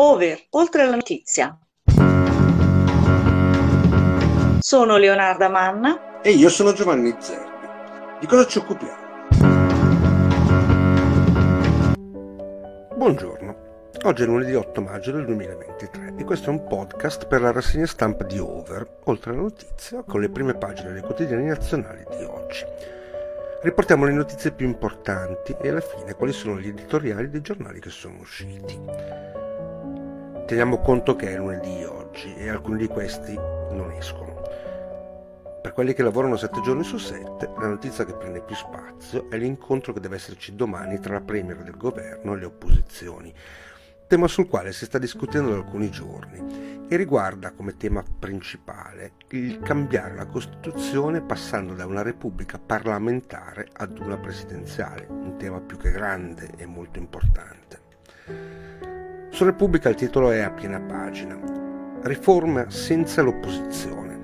Over, oltre alla notizia. Sono Leonarda Manna. E io sono Giovanni Zerbi. Di cosa ci occupiamo? Buongiorno. Oggi è lunedì 8 maggio del 2023 e questo è un podcast per la rassegna stampa di Over, oltre alla notizia, con le prime pagine dei quotidiani nazionali di oggi. Riportiamo le notizie più importanti e alla fine quali sono gli editoriali dei giornali che sono usciti. Teniamo conto che è lunedì oggi e alcuni di questi non escono. Per quelli che lavorano 7 giorni su 7, la notizia che prende più spazio è l'incontro che deve esserci domani tra la Premier del governo e le opposizioni, tema sul quale si sta discutendo da alcuni giorni e riguarda come tema principale il cambiare la Costituzione passando da una repubblica parlamentare ad una presidenziale, un tema più che grande e molto importante. Su Repubblica il titolo è a piena pagina. Riforma senza l'opposizione.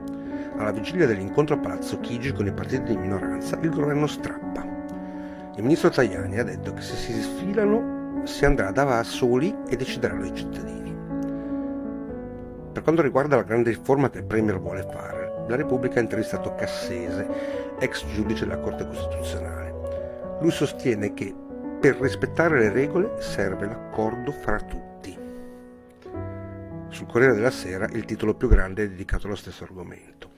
Alla vigilia dell'incontro a Palazzo Chigi con i partiti di minoranza, il governo strappa. Il ministro Tajani ha detto che se si sfilano si andrà da soli e decideranno i cittadini. Per quanto riguarda la grande riforma che il Premier vuole fare, la Repubblica ha intervistato Cassese, ex giudice della Corte Costituzionale. Lui sostiene che per rispettare le regole serve l'accordo fra tutti. Sul Corriere della Sera il titolo più grande è dedicato allo stesso argomento.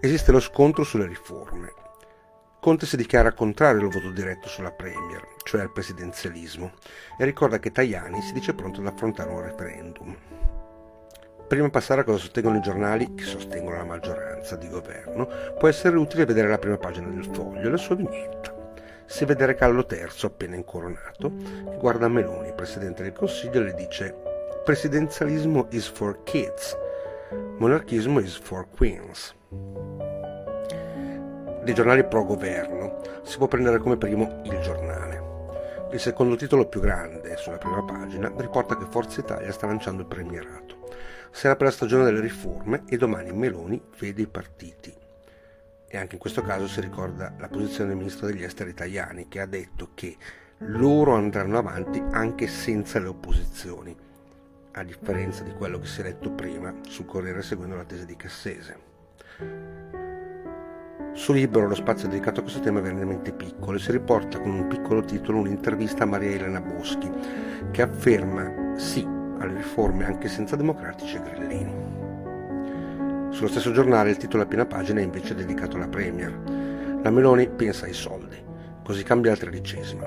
Esiste lo scontro sulle riforme. Conte si dichiara contrario al voto diretto sulla Premier, cioè al presidenzialismo, e ricorda che Tajani si dice pronto ad affrontare un referendum. Prima di passare a cosa sostengono i giornali che sostengono la maggioranza di governo, può essere utile vedere la prima pagina del foglio e la sua vignetta. Si vede Carlo III, appena incoronato, che guarda Meloni, presidente del Consiglio, e le dice Presidenzialismo is for kids, monarchismo is for queens dei giornali pro governo si può prendere come primo il giornale. Il secondo titolo più grande, sulla prima pagina, riporta che Forza Italia sta lanciando il premierato. Sarà per la stagione delle riforme e domani Meloni vede i partiti. E anche in questo caso si ricorda la posizione del ministro degli esteri italiani che ha detto che loro andranno avanti anche senza le opposizioni, a differenza di quello che si è letto prima sul Corriere seguendo la tesi di Cassese. Su Libero lo spazio dedicato a questo tema è veramente piccolo e si riporta con un piccolo titolo un'intervista a Maria Elena Boschi che afferma sì alle riforme anche senza democratici e grillini. Sullo stesso giornale il titolo a piena pagina è invece dedicato alla Premier. La Meloni pensa ai soldi, così cambia la tredicesima.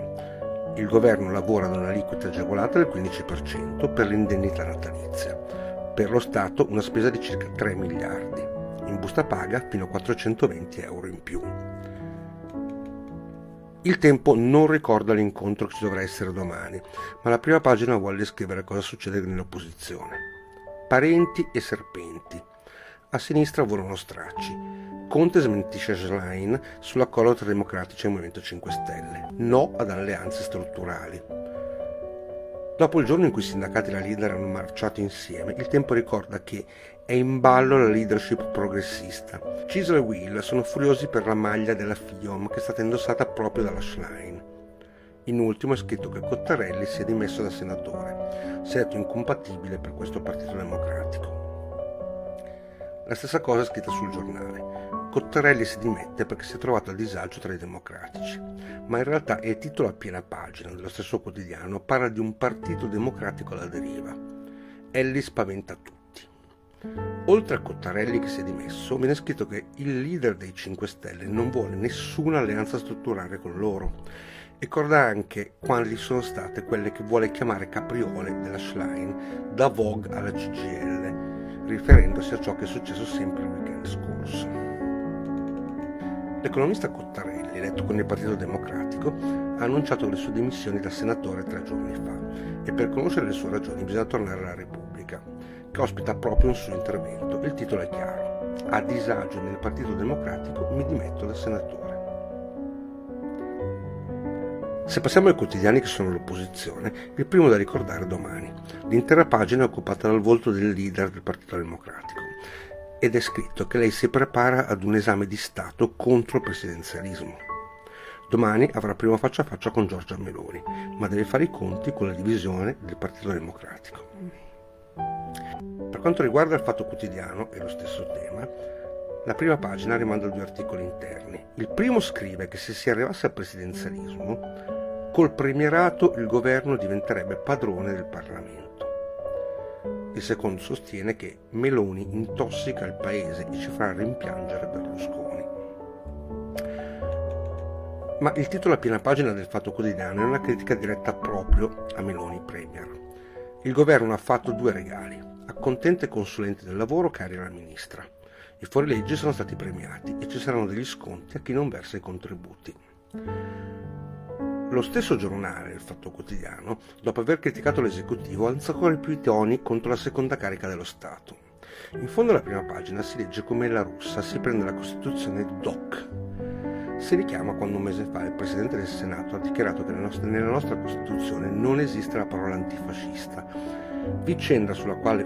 Il governo lavora ad un'aliquota agevolata del 15% per l'indennità natalizia. Per lo Stato una spesa di circa 3 miliardi in busta paga fino a 420 euro in più. Il tempo non ricorda l'incontro che ci dovrà essere domani, ma la prima pagina vuole descrivere cosa succede nell'opposizione. Parenti e serpenti. A sinistra volano stracci. Conte smentisce Schlein sull'accordo tra democratici e Movimento 5 Stelle. No ad alleanze strutturali. Dopo il giorno in cui i sindacati e la leader hanno marciato insieme, il tempo ricorda che è in ballo la leadership progressista. Cisel e Will sono furiosi per la maglia della FIOM che è stata indossata proprio dalla Schlein. In ultimo è scritto che Cottarelli si è dimesso da senatore, si è detto incompatibile per questo Partito Democratico. La stessa cosa è scritta sul giornale. Cottarelli si dimette perché si è trovato a disagio tra i democratici, ma in realtà il titolo a piena pagina dello stesso quotidiano parla di un partito democratico alla deriva. Elli spaventa tutti. Oltre a Cottarelli che si è dimesso, viene scritto che il leader dei 5 Stelle non vuole nessuna alleanza strutturale con loro ricorda anche quali sono state quelle che vuole chiamare capriole della Schlein da Vogue alla CGL, riferendosi a ciò che è successo sempre il weekend scorso. L'economista Cottarelli, eletto con il Partito Democratico, ha annunciato le sue dimissioni da senatore tre giorni fa e per conoscere le sue ragioni bisogna tornare alla Repubblica, che ospita proprio un suo intervento. Il titolo è chiaro. A disagio nel Partito Democratico mi dimetto da senatore. Se passiamo ai quotidiani che sono l'opposizione, il primo da ricordare è domani. L'intera pagina è occupata dal volto del leader del Partito Democratico ed è scritto che lei si prepara ad un esame di Stato contro il presidenzialismo. Domani avrà prima faccia a faccia con Giorgia Meloni, ma deve fare i conti con la divisione del Partito Democratico. Per quanto riguarda il Fatto Quotidiano, è lo stesso tema, la prima pagina rimanda due articoli interni. Il primo scrive che se si arrivasse al presidenzialismo, col premierato il governo diventerebbe padrone del Parlamento. Il secondo sostiene che Meloni intossica il paese e ci farà rimpiangere Berlusconi. Ma il titolo a piena pagina del Fatto Quotidiano è una critica diretta proprio a Meloni Premier. Il governo ha fatto due regali. Accontenta i consulenti del lavoro cari alla ministra i fuorilegge sono stati premiati e ci saranno degli sconti a chi non versa i contributi. Lo stesso giornale, il Fatto Quotidiano, dopo aver criticato l'esecutivo, alza ancora più i toni contro la seconda carica dello Stato. In fondo alla prima pagina si legge come la russa si prende la Costituzione DOC. Si richiama quando un mese fa il Presidente del Senato ha dichiarato che nella nostra Costituzione non esiste la parola antifascista, vicenda sulla quale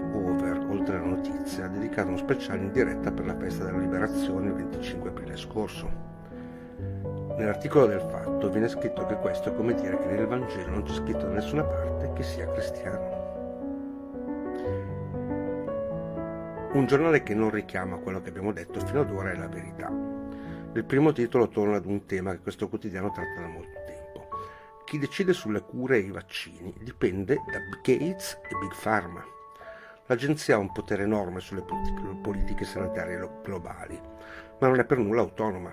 Notizia, ha dedicato uno speciale in diretta per la festa della liberazione il 25 aprile scorso. Nell'articolo del fatto viene scritto che questo è come dire che nel Vangelo non c'è scritto da nessuna parte che sia cristiano. Un giornale che non richiama quello che abbiamo detto fino ad ora è la verità. Il primo titolo torna ad un tema che questo quotidiano tratta da molto tempo. Chi decide sulle cure e i vaccini dipende da Gates e Big Pharma. L'agenzia ha un potere enorme sulle politiche sanitarie globali, ma non è per nulla autonoma.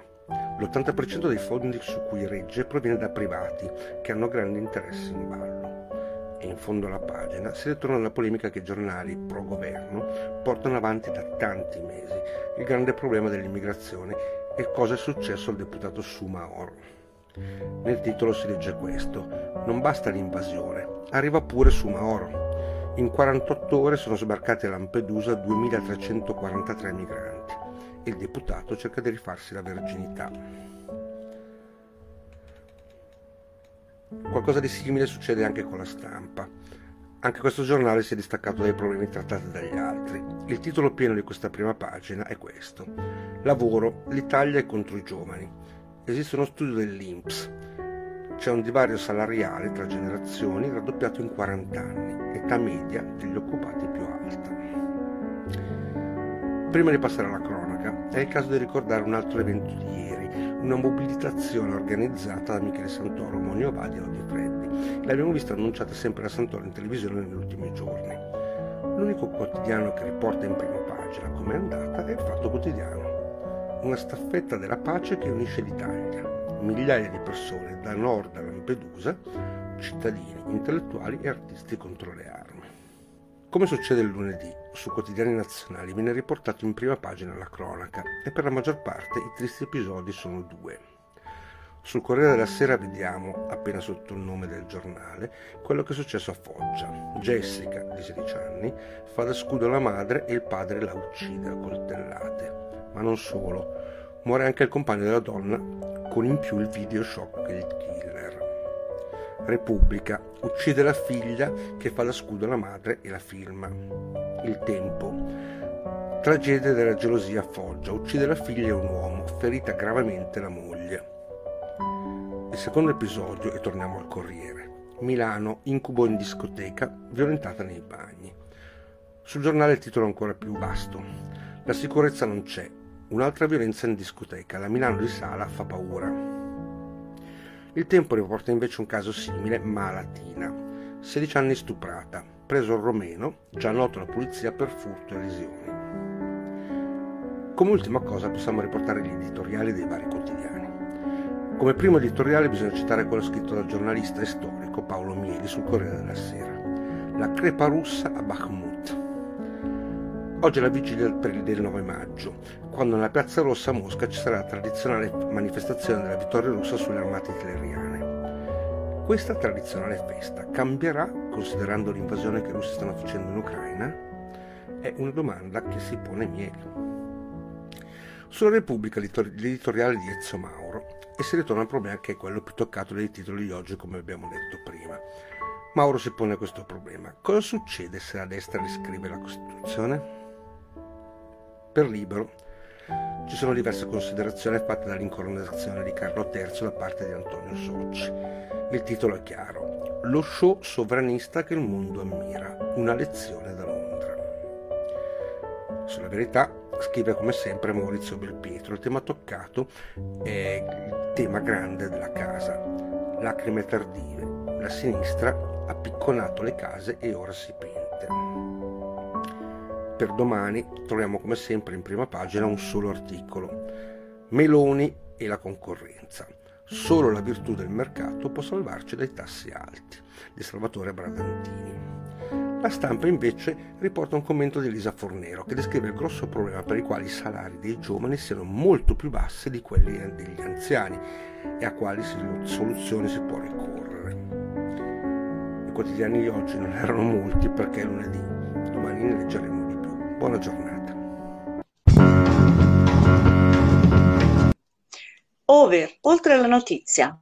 L'80% dei fondi su cui regge proviene da privati che hanno grandi interessi in ballo. E in fondo alla pagina si ritorna alla polemica che i giornali pro-governo portano avanti da tanti mesi, il grande problema dell'immigrazione e cosa è successo al deputato Sumaoro. Nel titolo si legge questo, non basta l'invasione, arriva pure Sumaoro. In 48 ore sono sbarcati a Lampedusa 2343 migranti e il deputato cerca di rifarsi la verginità. Qualcosa di simile succede anche con la stampa. Anche questo giornale si è distaccato dai problemi trattati dagli altri. Il titolo pieno di questa prima pagina è questo. Lavoro, l'Italia è contro i giovani. Esiste uno studio dell'INPS c'è un divario salariale tra generazioni raddoppiato in 40 anni, età media degli occupati più alta. Prima di passare alla cronaca, è il caso di ricordare un altro evento di ieri, una mobilitazione organizzata da Michele Santoro, Monio Vadi e Odi Freddi. L'abbiamo vista annunciata sempre da Santoro in televisione negli ultimi giorni. L'unico quotidiano che riporta in prima pagina come è andata è il Fatto Quotidiano, una staffetta della pace che unisce l'Italia migliaia di persone da nord a Lampedusa, cittadini, intellettuali e artisti contro le armi. Come succede il lunedì, su quotidiani nazionali viene riportato in prima pagina la cronaca e per la maggior parte i tristi episodi sono due. Sul Corriere della Sera vediamo, appena sotto il nome del giornale, quello che è successo a Foggia. Jessica, di 16 anni, fa da scudo alla madre e il padre la uccide a coltellate. Ma non solo, muore anche il compagno della donna con in più il video shock del killer. Repubblica uccide la figlia che fa da scudo alla madre e la filma. Il tempo. Tragedia della gelosia a Foggia. Uccide la figlia e un uomo, ferita gravemente la moglie. Il secondo episodio, e torniamo al Corriere. Milano, incubo in discoteca, violentata nei bagni. Sul giornale il titolo è ancora più vasto. La sicurezza non c'è, Un'altra violenza in discoteca, la Milano di Sala fa paura. Il tempo riporta invece un caso simile, ma a Latina. 16 anni stuprata, preso il romeno, già noto alla polizia per furto e lesioni. Come ultima cosa possiamo riportare gli editoriali dei vari quotidiani. Come primo editoriale bisogna citare quello scritto dal giornalista e storico Paolo Mieli sul Corriere della Sera. La crepa russa a Bakhmut. Oggi è la vigilia del 9 maggio, quando nella Piazza Rossa a Mosca ci sarà la tradizionale manifestazione della vittoria russa sulle armate hitleriane. Questa tradizionale festa cambierà considerando l'invasione che i russi stanno facendo in Ucraina? È una domanda che si pone Mieli. Sulla Repubblica l'editoriale di Ezio Mauro e si ritorna al problema che è quello più toccato dai titoli di oggi come abbiamo detto prima. Mauro si pone questo problema. Cosa succede se la destra riscrive la Costituzione? Per Libero ci sono diverse considerazioni fatte dall'incoronazione di Carlo III da parte di Antonio Socci. Il titolo è chiaro: Lo show sovranista che il mondo ammira, una lezione da Londra. verso la verità, scrive come sempre Maurizio Belpietro. Il tema toccato è il tema grande della casa, lacrime tardive. La sinistra ha picconato le case e ora si pente. Per domani troviamo come sempre in prima pagina un solo articolo. Meloni e la concorrenza. Solo la virtù del mercato può salvarci dai tassi alti, di Salvatore Bradantini. La stampa invece riporta un commento di Elisa Fornero che descrive il grosso problema per il quale i salari dei giovani siano molto più bassi di quelli degli anziani e a quali soluzioni si può ricorrere. I quotidiani di oggi non erano molti perché lunedì, domani ne leggeremo. Buona giornata. Over, oltre alla notizia.